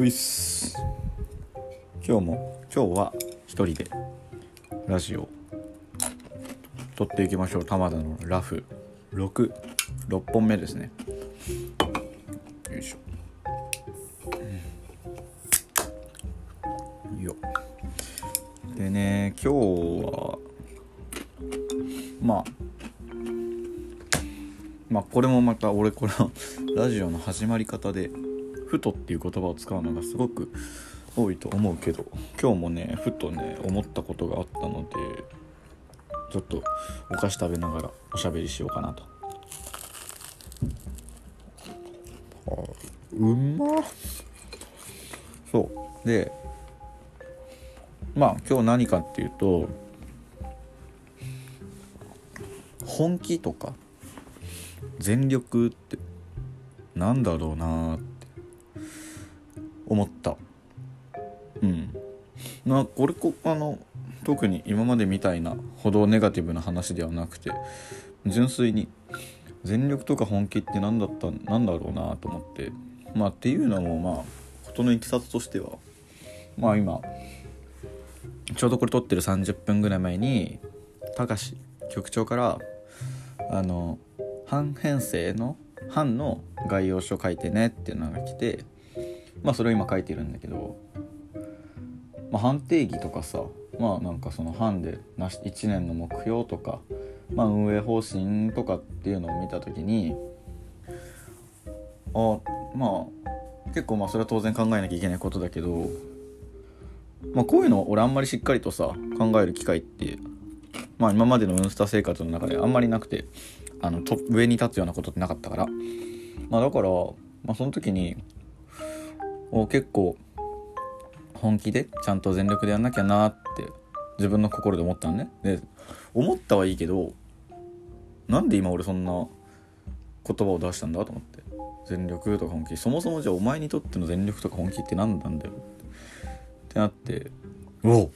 ういっす。今日も今日は一人でラジオ撮っていきましょう。玉田のラフ。66本目ですね。よいしょ。うん。よ。でね今日はまあまあこれもまた俺このラジオの始まり方で「ふと」っていう言葉を使うのがすごく多いと思うけど今日もねふとね思ったことがあったのでちょっとお菓子食べながらおしゃべりしようかなと。あうまっそうでまあ今日何かっていうと本気とか全力ってなんだろうなって思った。うん。なこれこあの特に今までみたいなほどネガティブな話ではなくて純粋に全力とか本気って何だったなんだろうなと思って。まあっていうのもまあ事のいきさつとしてはまあ今ちょうどこれ撮ってる30分ぐらい前に高志局長からあの半編成の半の概要書書いてねっていうのが来てまあそれを今書いてるんだけど、まあ、半定義とかさまあなんかその半でなし1年の目標とか、まあ、運営方針とかっていうのを見た時にあまあ結構まあそれは当然考えなきゃいけないことだけど、まあ、こういうの俺あんまりしっかりとさ考える機会ってまあ今までのウンスタ生活の中であんまりなくてあの上に立つようなことってなかったから。まあだから、まあ、その時にお結構本気でちゃんと全力でやんなきゃなって自分の心で思ったのね。で思ったはいいけどなんで今俺そんな言葉を出したんだと思って。全力とか本気。そもそもじゃあお前にとっての全力とか本気って何なんだよ。ってなってお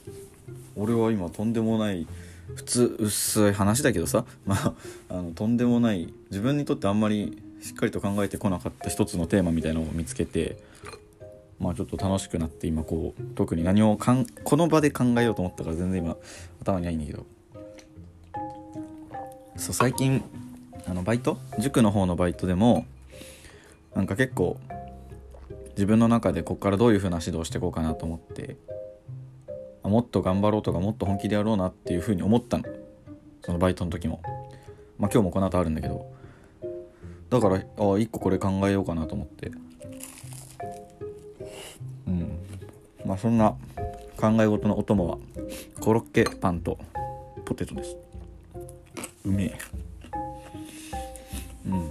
俺は今とんでもない普通薄い話だけどさ。まああのとんでもない自分にとってあんまりしっかりと考えてこなかった一つのテーマみたいなのを見つけてまあちょっと楽しくなって今こう特に何をかんこの場で考えようと思ったから全然今頭にないんだけど。そう最近あのバイト？塾の方のバイトでもなんか結構自分の中でここからどういう風な指導していこうかなと思ってあもっと頑張ろうとかもっと本気でやろうなっていう風に思ったの。そのバイトの時も。まあ今日もこの後あるんだけど。だからあ一個これ考えようかなと思って。まあそんな考え事のお供はコロッケパンとポテトです。うめえ。うん。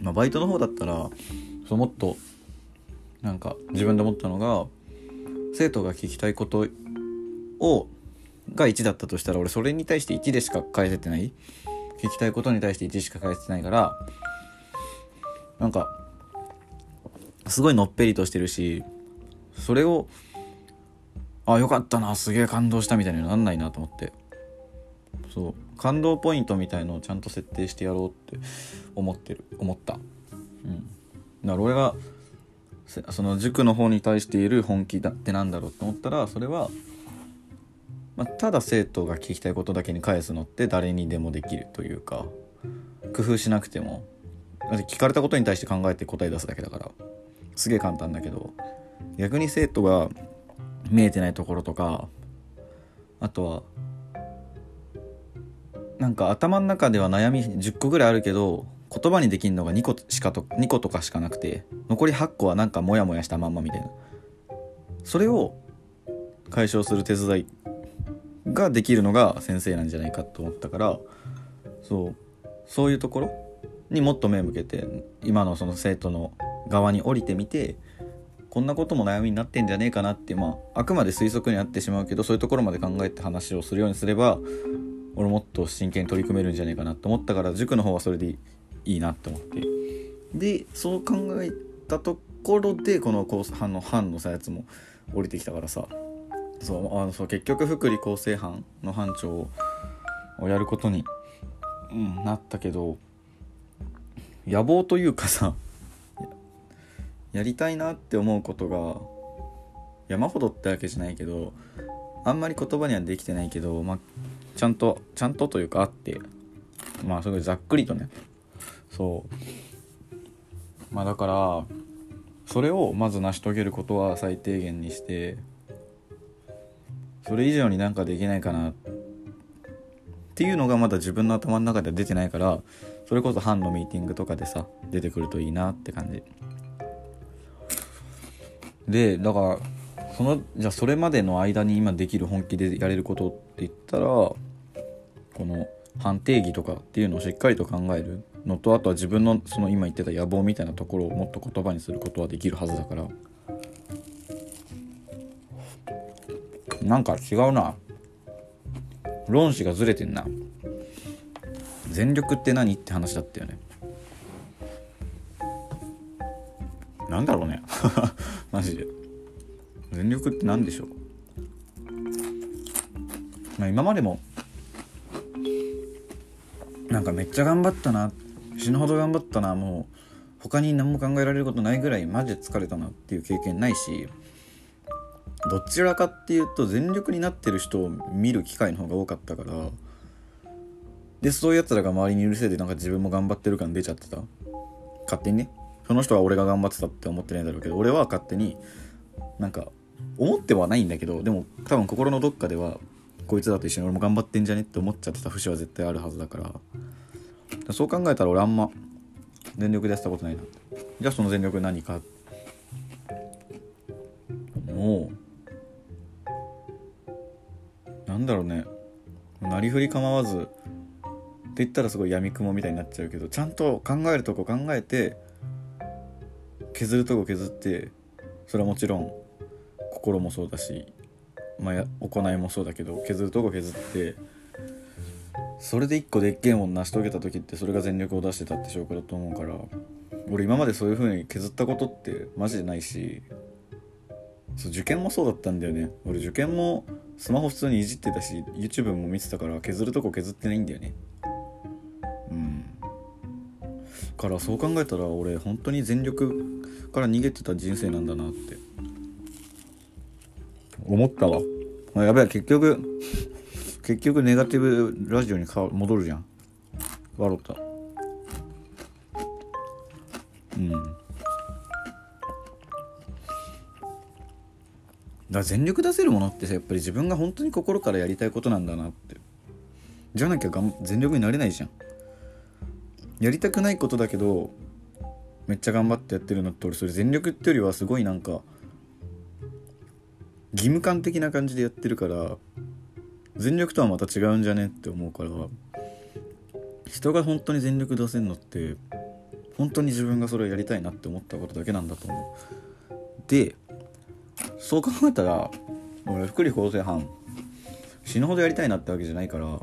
まあバイトの方だったらそうもっとなんか自分で思ったのが生徒が聞きたいことをが1だったとしたら俺それに対して1でしか返せてない。聞きたいことに対して1しか返せてないからなんかすごいのっぺりとしてるしそれをあよかったなすげえ感動したみたいにはなんないなと思って。そう。感動ポイントみたいのをちゃんと設定してやろうって思ってる。思った。うん。だから俺がその塾の方に対している本気だってなんだろうと思ったらそれは、まあ、ただ生徒が聞きたいことだけに返すのって誰にでもできるというか工夫しなくても。聞かれたことに対して考えて答え出すだけだから。すげえ簡単だけど逆に生徒が見えてないところとかあとはなんか頭の中では悩み10個ぐらいあるけど言葉にできるのが2個しかと2個とかしかなくて残り8個はなんかモヤモヤしたまんまみたいな。それを解消する手伝いができるのが先生なんじゃないかと思ったからそうそういうところにもっと目を向けて今のその生徒の側に降りてみてこんなことも悩みになってんじゃねえかなってまああくまで推測になってしまうけどそういうところまで考えて話をするようにすれば俺もっと真剣に取り組めるんじゃねえかなと思ったから塾の方はそれでいいなって思って。でそう考えたところでこのコース班の班のさやつも降りてきたからさそうあのそう結局福利厚生班の班長をやることに、うん、なったけど野望というかさやりたいなって思うことが山ほどってわけじゃないけどあんまり言葉にはできてないけど、まあ、ちゃんとちゃんとというかあってまあすごいざっくりとね。そう。まあだからそれをまず成し遂げることは最低限にしてそれ以上になんかできないかなっていうのがまだ自分の頭の中では出てないからそれこそ班のミーティングとかでさ出てくるといいなって感じ。でだからそのじゃあそれまでの間に今できる本気でやれることって言ったらこの判定義とかっていうのをしっかりと考えるのとあとは自分のその今言ってた野望みたいなところをもっと言葉にすることはできるはずだから。なんか違うな。論旨がずれてんな。全力って何って話だったよね。なんだろうね。マジで。全力って何でしょう。まあ今までもなんかめっちゃ頑張ったな。死ぬほど頑張ったな。もう他に何も考えられることないぐらいマジで疲れたなっていう経験ないしどちらかっていうと全力になってる人を見る機会の方が多かったからでそういうやつらが周りにいるせいでなんか自分も頑張ってる感出ちゃってた。勝手にね。その人は俺が頑張ってたって思ってないんだろうけど俺は勝手になんか思ってはないんだけどでも多分心のどっかではこいつだと一緒に俺も頑張ってんじゃねって思っちゃってた節は絶対あるはずだから。そう考えたら俺あんま全力でやったことないなじゃあその全力何か？もうなんだろうね。なりふり構わずって言ったらすごいやみくもみたいになっちゃうけどちゃんと考えるとこ考えて削るとこ削ってそれはもちろん心もそうだし、まあ、行いもそうだけど削るとこ削ってそれで一個でっけえもん成し遂げた時ってそれが全力を出してたって証拠だと思うから俺今までそういう風に削ったことってマジでないしそう受験もそうだったんだよね。俺受験もスマホ普通にいじってたし YouTube も見てたから削るとこ削ってないんだよね。からそう考えたら俺本当に全力から逃げてた人生なんだなって。思ったわ。あやべえ結局結局ネガティブラジオにか戻るじゃん。笑った。うん。だ全力出せるものってやっぱり自分が本当に心からやりたいことなんだなって。じゃなきゃがん全力になれないじゃん。やりたくないことだけどめっちゃ頑張ってやってるのって俺それ全力ってよりはすごいなんか義務感的な感じでやってるから全力とはまた違うんじゃねって思うから人が本当に全力出せるのって本当に自分がそれをやりたいなって思ったことだけなんだと思う。でそう考えたら俺福利厚生班死ぬほどやりたいなってわけじゃないから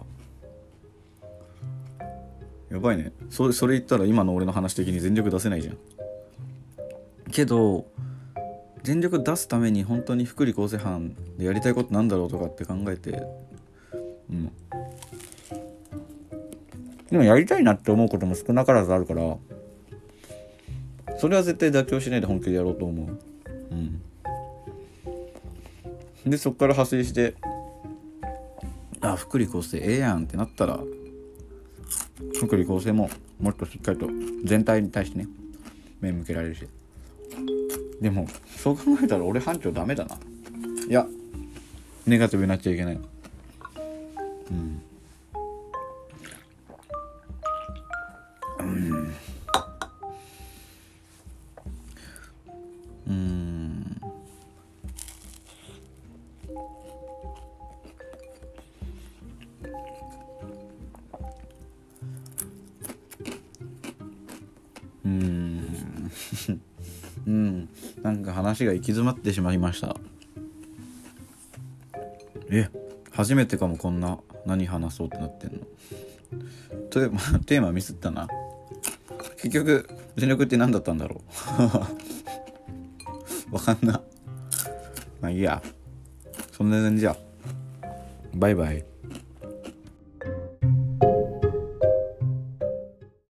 やばいね。それそれ言ったら今の俺の話的に全力出せないじゃん。けど全力出すために本当に福利厚生班でやりたいことなんだろうとかって考えてうん。でもやりたいなって思うことも少なからずあるからそれは絶対妥協しないで本気でやろうと思う。うん。でそっから派生してあ福利厚生ええやんってなったら福利厚生ももっとしっかりと全体に対してね目向けられるし。でもそう考えたら俺班長ダメだな。いやネガティブになっちゃいけない。うんうんうん。うん。話が行き詰まってしまいました。え初めてかもこんな何話そうってなってんの。テーマテーマミスったな。結局全力って何だったんだろう。わかんな。まあいいや。そんな感じやバイバイ。